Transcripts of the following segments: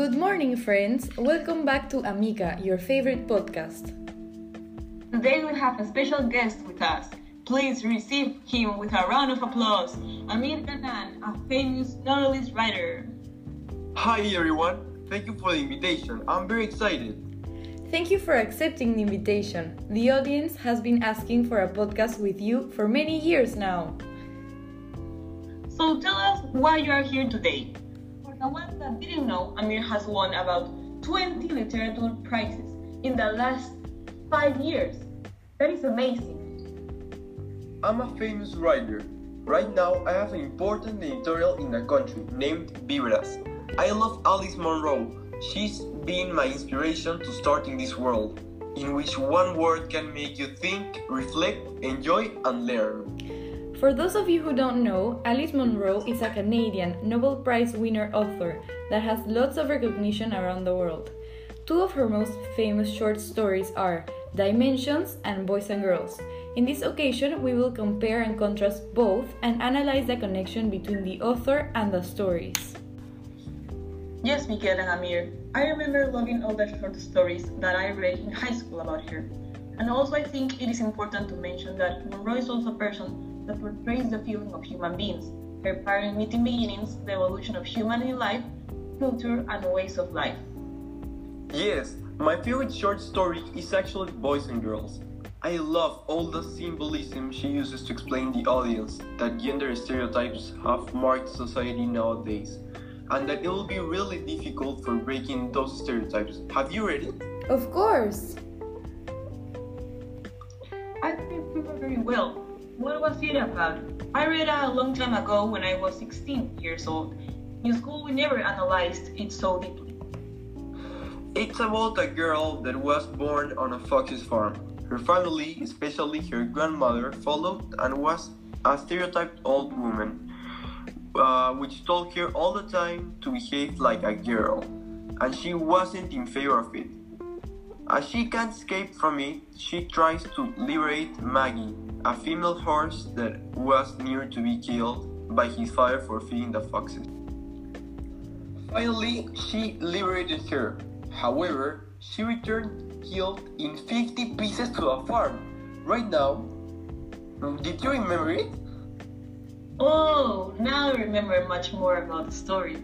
Good morning, friends. Welcome back to Amica, your favorite podcast. Today we have a special guest with us. Please receive him with a round of applause. Amir Kanan, a famous novelist writer. Hi everyone, thank you for the invitation. I'm very excited. Thank you for accepting the invitation. The audience has been asking for a podcast with you for many years now. So tell us why you are here today. The ones that didn't know, Amir has won about 20 literature prizes in the last five years. That is amazing. I'm a famous writer. Right now, I have an important editorial in the country named Vibras. I love Alice Munro. She's been my inspiration to start in this world, in which one word can make you think, reflect, enjoy, and learn. For those of you who don't know, Alice Munro is a Canadian Nobel Prize winner author that has lots of recognition around the world. Two of her most famous short stories are Dimensions and Boys and Girls. In this occasion, we will compare and contrast both and analyze the connection between the author and the stories. Yes, Miguel and Amir. I remember loving all the short stories that I read in high school about her. And also, I think it is important to mention that Munro is also a person that portrays the feeling of human beings, her parent meeting beginnings, the evolution of human in life, culture, and ways of life. Yes, my favorite short story is actually Boys and Girls. I love all the symbolism she uses to explain the audience that gender stereotypes have marked society nowadays, and that it will be really difficult for breaking those stereotypes. Have you read it? Of course! I remember very well. What was it about? I read it a long time ago when I was 16 years old. In school, we never analyzed it so deeply. It's about a girl that was born on a fox's farm. Her family, especially her grandmother, followed and was a stereotyped old woman, uh, which told her all the time to behave like a girl, and she wasn't in favor of it. As she can't escape from it, she tries to liberate Maggie, a female horse that was near to be killed by his father for feeding the foxes. Finally, she liberated her. However, she returned killed in 50 pieces to the farm. Right now, um, did you remember it? Oh, now I remember much more about the story.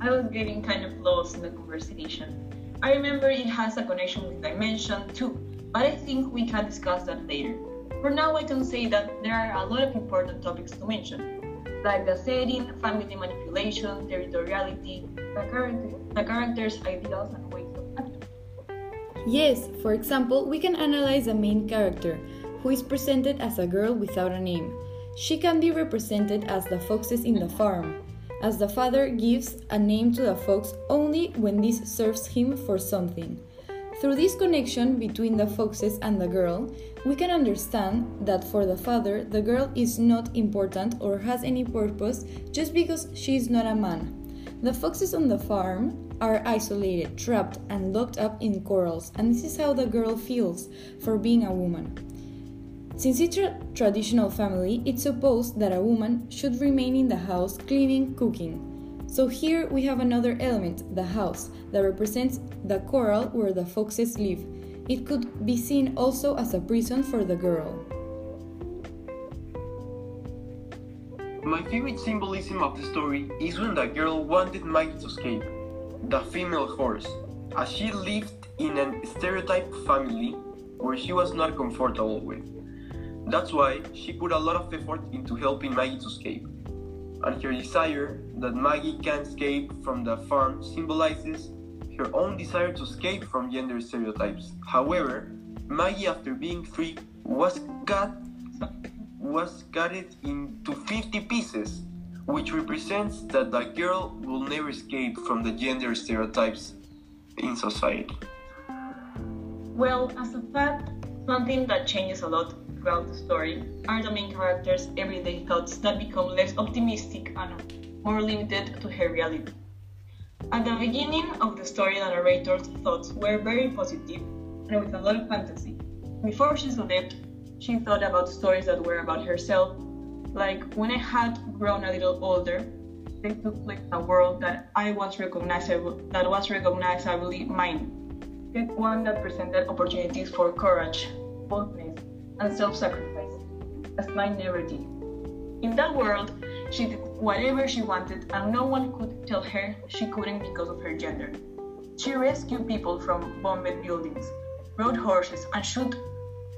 I was getting kind of lost in the conversation. I remember it has a connection with Dimension too, but I think we can discuss that later. For now, I can say that there are a lot of important topics to mention, like the setting, family manipulation, territoriality, the, character, the characters' ideals, and ways of acting. Yes, for example, we can analyze a main character, who is presented as a girl without a name. She can be represented as the foxes in the farm, as the father gives a name to the fox only when this serves him for something. Through this connection between the foxes and the girl, we can understand that for the father, the girl is not important or has any purpose just because she is not a man. The foxes on the farm are isolated, trapped, and locked up in corrals, and this is how the girl feels for being a woman. Since it's a traditional family, it's supposed that a woman should remain in the house cleaning, cooking. So here we have another element, the house, that represents the corral where the foxes live. It could be seen also as a prison for the girl. My favorite symbolism of the story is when the girl wanted Maggie to escape, the female horse, as she lived in a stereotyped family where she was not comfortable with. That's why she put a lot of effort into helping Maggie to escape. And her desire that Maggie can escape from the farm symbolizes her own desire to escape from gender stereotypes. However, Maggie, after being free, was cut was gutted into 50 pieces, which represents that the girl will never escape from the gender stereotypes in society. Well, as a fact, something that changes a lot throughout the story are the main characters' everyday thoughts that become less optimistic and more limited to her reality. At the beginning of the story, the narrator's thoughts were very positive and with a lot of fantasy. Before she slept, she thought about stories that were about herself, like when I had grown a little older, they took place in a world that I was recognizable that was recognizably mine. Yet one that presented opportunities for courage, boldness, and self-sacrifice, as mine never did. In that world, she did whatever she wanted, and no one could tell her she couldn't because of her gender. She rescued people from bombed buildings, rode horses, and shot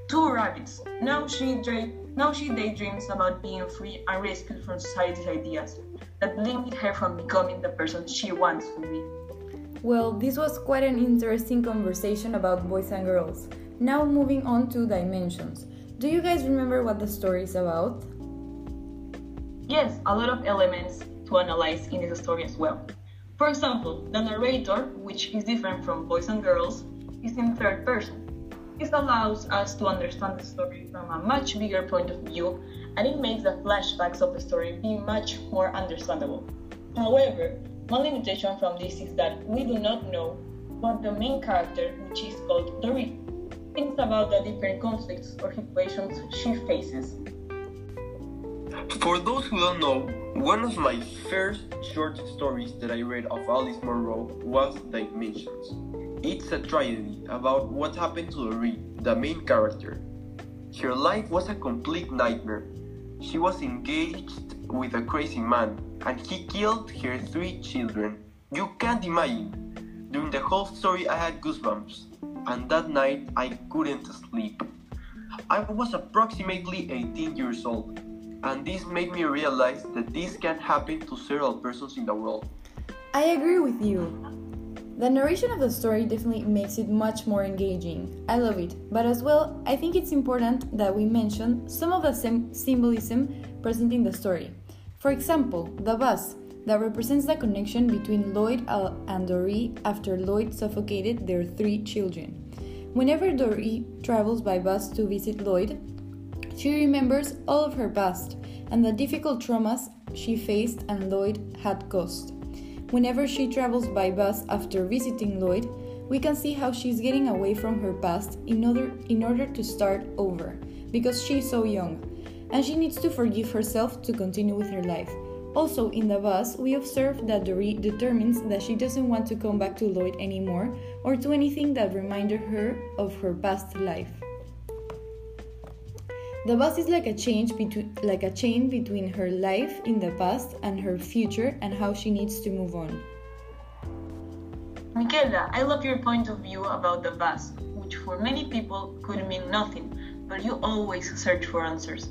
two rabbits. Now she dra- now she daydreams about being free and rescued from society's ideas that limit her from becoming the person she wants to be. Well, this was quite an interesting conversation about boys and girls. Now moving on to dimensions. Do you guys remember what the story is about? Yes, a lot of elements to analyze in this story as well. For example, the narrator, which is different from boys and girls, is in third person. This allows us to understand the story from a much bigger point of view and it makes the flashbacks of the story be much more understandable. However, one limitation from this is that we do not know what the main character, which is called Dorit, thinks about the different conflicts or situations she faces. For those who don't know, one of my first short stories that I read of Alice Munro was Dimensions. It's a tragedy about what happened to Dorit, the main character. Her life was a complete nightmare. She was engaged with a crazy man, and he killed her three children. You can't imagine. During the whole story, I had goosebumps, and that night I couldn't sleep. I was approximately 18 years old, and this made me realize that this can happen to several persons in the world. I agree with you. The narration of the story definitely makes it much more engaging. I love it, but as well, I think it's important that we mention some of the symbolism present in the story. For example, the bus, that represents the connection between Lloyd uh, and Dorit after Lloyd suffocated their three children. Whenever Dorit travels by bus to visit Lloyd, she remembers all of her past and the difficult traumas she faced and Lloyd had caused. Whenever she travels by bus after visiting Lloyd, we can see how she's getting away from her past in order, in order to start over, because she's so young, and she needs to forgive herself to continue with her life. Also, in the bus, we observe that Dorit determines that she doesn't want to come back to Lloyd anymore or to anything that reminded her of her past life. The bus is like a change between like a chain between her life in the past and her future and how she needs to move on. Michaela, I love your point of view about the bus, which for many people could mean nothing, but you always search for answers.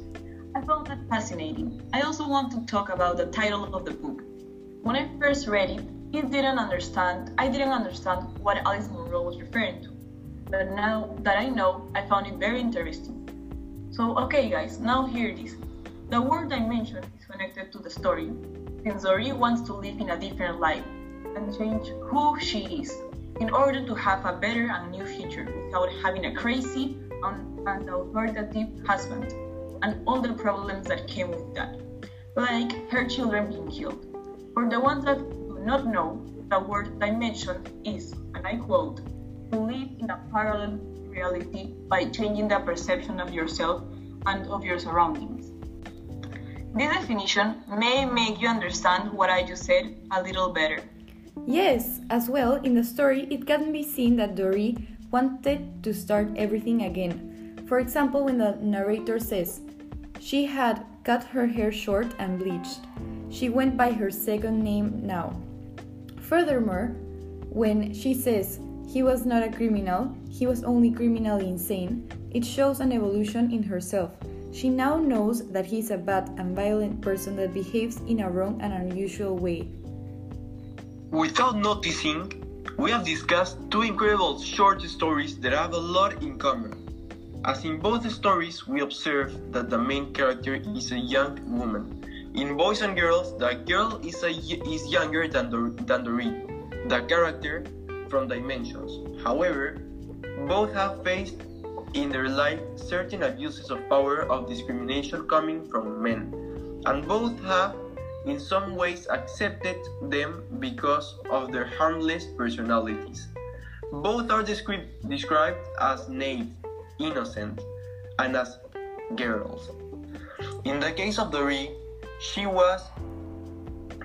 I found that fascinating. I also want to talk about the title of the book. When I first read it, it didn't understand I didn't understand what Alice Munro was referring to. But now that I know, I found it very interesting. So, okay, guys, now hear this. The word dimension is connected to the story, since Dorit wants to live in a different life and change who she is in order to have a better and new future without having a crazy and, and authoritative husband and all the problems that came with that, like her children being killed. For the ones that do not know, the word dimension is, and I quote, to live in a parallel reality by changing the perception of yourself and of your surroundings. This definition may make you understand what I just said a little better. Yes, as well, in the story, it can be seen that Doree wanted to start everything again. For example, when the narrator says, she had cut her hair short and bleached. She went by her second name now. Furthermore, when she says he was not a criminal, he was only criminally insane, it shows an evolution in herself. She now knows that he's a bad and violent person that behaves in a wrong and unusual way. Without noticing, we have discussed two incredible short stories that have a lot in common. As in both stories, we observe that the main character is a young woman. In Boys and Girls, the girl is, a, is younger than the, than Dorit, the character from Dimensions. However, both have faced in their life certain abuses of power of discrimination coming from men, and both have in some ways accepted them because of their harmless personalities. Both are descri- described as naive, innocent, and as girls. In the case of Dorit, she was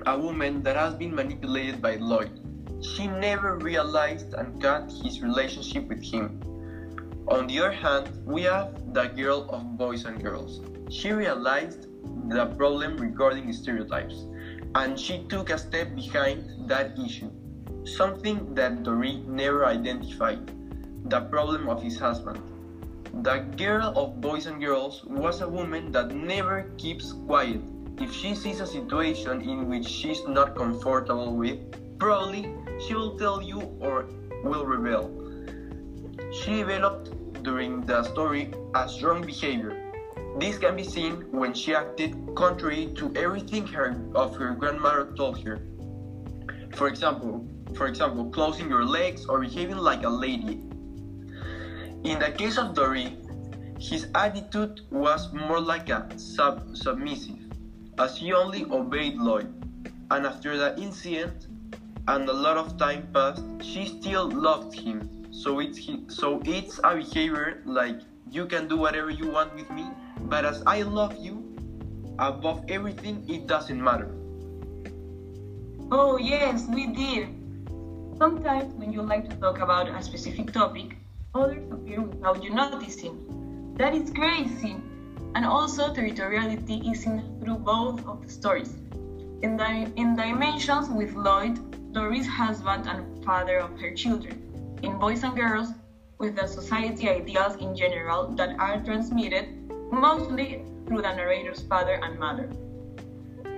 a woman that has been manipulated by Lloyd. She never realized and cut his relationship with him. On the other hand, we have the girl of boys and girls. She realized the problem regarding stereotypes and she took a step behind that issue, something that Doree never identified the problem of his husband. The girl of boys and girls was a woman that never keeps quiet. If she sees a situation in which she's not comfortable with, probably she will tell you or will rebel. She developed during the story a strong behavior. This can be seen when she acted contrary to everything her, of her grandmother told her. For example, for example, closing your legs or behaving like a lady in the case of Doree, his attitude was more like a sub submissive, as he only obeyed Lloyd. And after the incident, and a lot of time passed, she still loved him. So it's so it's a behavior like you can do whatever you want with me, but as I love you, above everything, it doesn't matter. Oh yes, we did. Sometimes when you like to talk about a specific topic, others appear without you noticing. That is crazy! And also, territoriality is seen through both of the stories. In, di- in Dimensions with Lloyd, Doree's husband and father of her children. In Boys and Girls, with the society ideals in general that are transmitted mostly through the narrator's father and mother.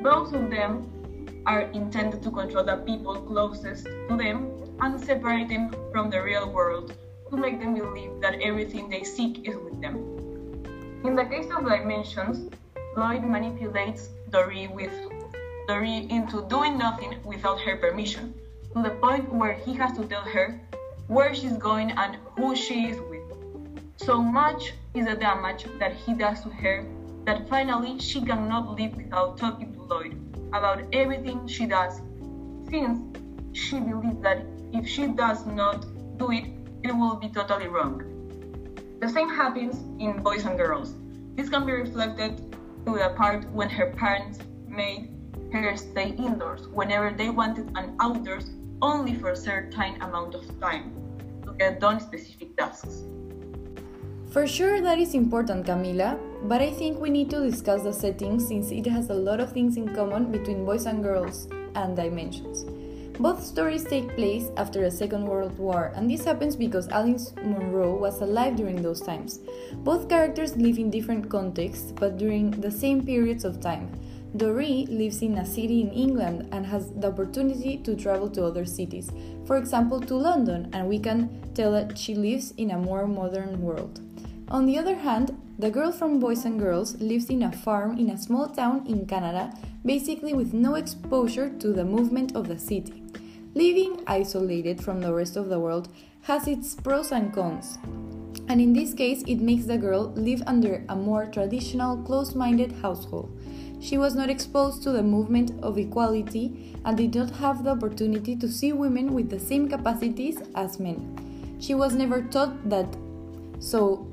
Both of them are intended to control the people closest to them and separate them from the real world to make them believe that everything they seek is with them. In the case of dimensions, Lloyd manipulates Doree with Doree into doing nothing without her permission, to the point where he has to tell her where she's going and who she is with. So much is the damage that he does to her that finally she cannot live without talking to Lloyd about everything she does, since she believes that if she does not do it, it will be totally wrong. The same happens in boys and girls. This can be reflected through the part when her parents made her stay indoors whenever they wanted and outdoors only for a certain amount of time to get done specific tasks. For sure, that is important, Camila, but I think we need to discuss the setting since it has a lot of things in common between boys and girls and dimensions. Both stories take place after the Second World War, and this happens because Alice Munro was alive during those times. Both characters live in different contexts, but during the same periods of time. Doree lives in a city in England and has the opportunity to travel to other cities, for example, to London, and we can tell that she lives in a more modern world. On the other hand, the girl from Boys and Girls lives in a farm in a small town in Canada, basically with no exposure to the movement of the city. Living isolated from the rest of the world has its pros and cons. And in this case, it makes the girl live under a more traditional, close minded household. She was not exposed to the movement of equality and did not have the opportunity to see women with the same capacities as men. She was never taught that, so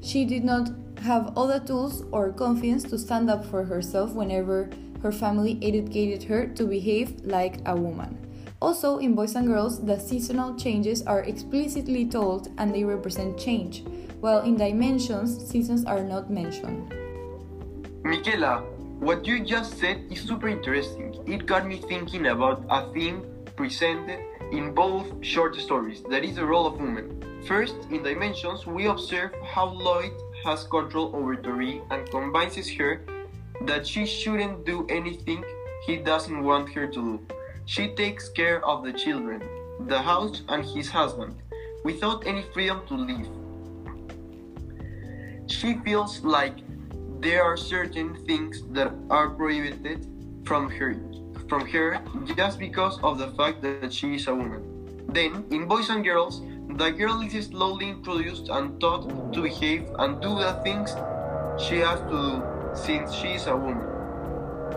she did not have all the tools or confidence to stand up for herself whenever her family educated her to behave like a woman. Also, in Boys and Girls, the seasonal changes are explicitly told and they represent change, while in Dimensions, seasons are not mentioned. Michaela, what you just said is super interesting. It got me thinking about a theme presented in both short stories that is the role of women. First, in Dimensions, we observe how Lloyd has control over Doree and convinces her that she shouldn't do anything he doesn't want her to do. She takes care of the children, the house, and his husband, without any freedom to leave. She feels like there are certain things that are prohibited from her from her just because of the fact that she is a woman. Then, in Boys and Girls, the girl is slowly introduced and taught to behave and do the things she has to do since she is a woman.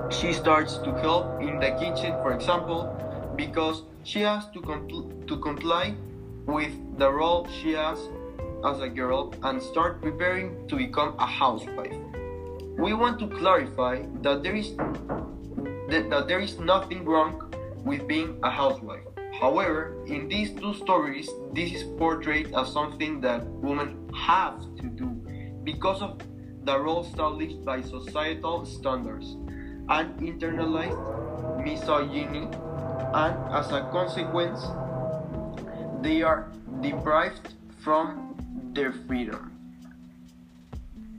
She starts to help in the kitchen, for example, because she has to, compl- to comply with the role she has as a girl and start preparing to become a housewife. We want to clarify that there is th- that there is nothing wrong with being a housewife. However, in these two stories, this is portrayed as something that women have to do because of the role established by societal standards and internalized misogyny, and as a consequence, they are deprived from their freedom.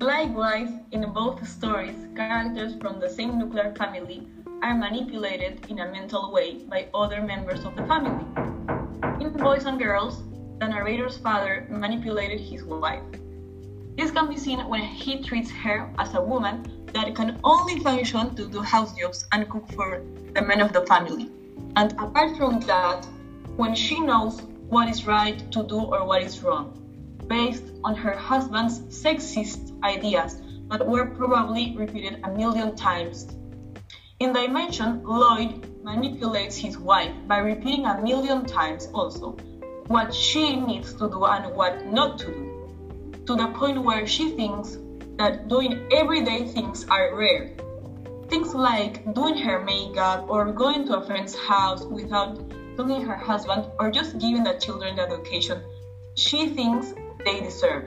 Likewise, in both stories, characters from the same nuclear family are manipulated in a mental way by other members of the family. In Boys and Girls, the narrator's father manipulated his wife. This can be seen when he treats her as a woman that can only function to do house jobs and cook for the men of the family. And apart from that, when she knows what is right to do or what is wrong, based on her husband's sexist ideas that were probably repeated a million times in Dimension, Lloyd manipulates his wife by repeating a million times also what she needs to do and what not to do, to the point where she thinks that doing everyday things are rare. Things like doing her makeup or going to a friend's house without telling her husband or just giving the children the education she thinks they deserve.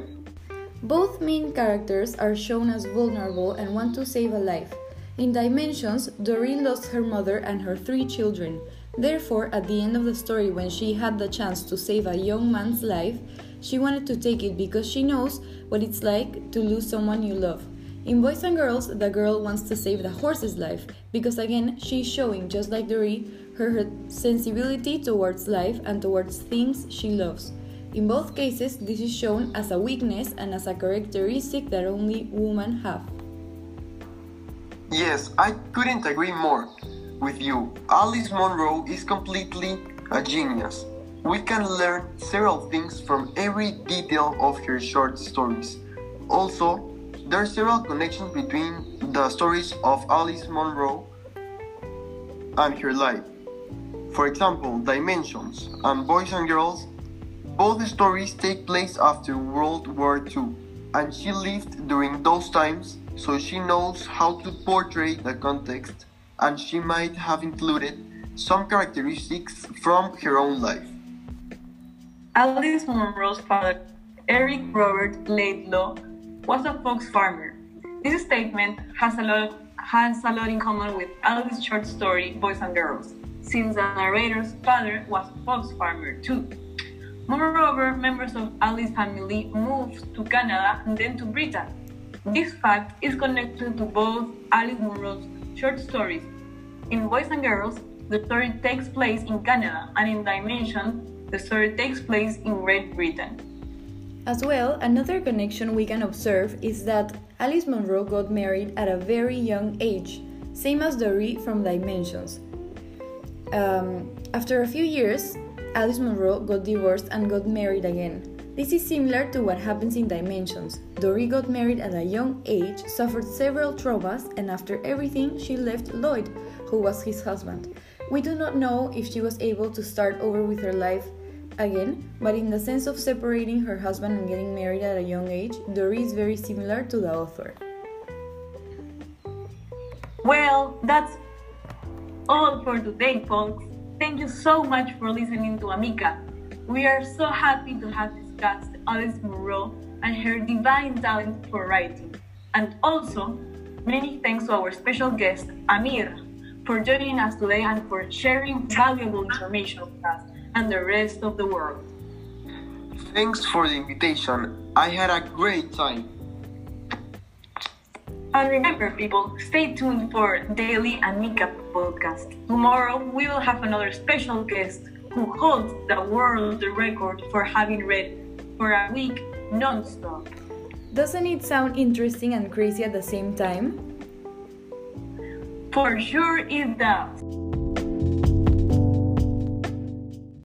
Both main characters are shown as vulnerable and want to save a life. In Dimensions, Doreen lost her mother and her three children. Therefore, at the end of the story, when she had the chance to save a young man's life, she wanted to take it because she knows what it's like to lose someone you love. In Boys and Girls, the girl wants to save the horse's life because again, she's showing, just like Doreen, her, her sensibility towards life and towards things she loves. In both cases, this is shown as a weakness and as a characteristic that only women have. Yes, I couldn't agree more with you. Alice Munro is completely a genius. We can learn several things from every detail of her short stories. Also, there are several connections between the stories of Alice Munro and her life. For example, Dimensions and Boys and Girls, both stories take place after World War II, and she lived during those times so she knows how to portray the context and she might have included some characteristics from her own life. Alice Munro's father, Eric Robert Laidlaw, was a fox farmer. This statement has a lot has a lot in common with Alice's short story Boys and Girls, since the narrator's father was a fox farmer too. Moreover, members of Alice's family moved to Canada and then to Britain, this fact is connected to both Alice Munro's short stories. In Boys and Girls, the story takes place in Canada, and in Dimension, the story takes place in Great Britain. As well, another connection we can observe is that Alice Munro got married at a very young age, same as Doree from Dimensions. Um, after a few years, Alice Munro got divorced and got married again. This is similar to what happens in Dimensions. Doree got married at a young age, suffered several traumas, and after everything, she left Lloyd, who was his husband. We do not know if she was able to start over with her life again, but in the sense of separating her husband and getting married at a young age, Doree is very similar to the author. Well, that's all for today, folks. Thank you so much for listening to Amica. We are so happy to have discussed Alice Munro and her divine talent for writing. And also, many thanks to our special guest, Amir, for joining us today and for sharing valuable information with us and the rest of the world. Thanks for the invitation. I had a great time. And remember, people, stay tuned for Daily Amica podcast. Tomorrow, we will have another special guest who holds the world record for having read for a week non-stop. Doesn't it sound interesting and crazy at the same time? For sure it does.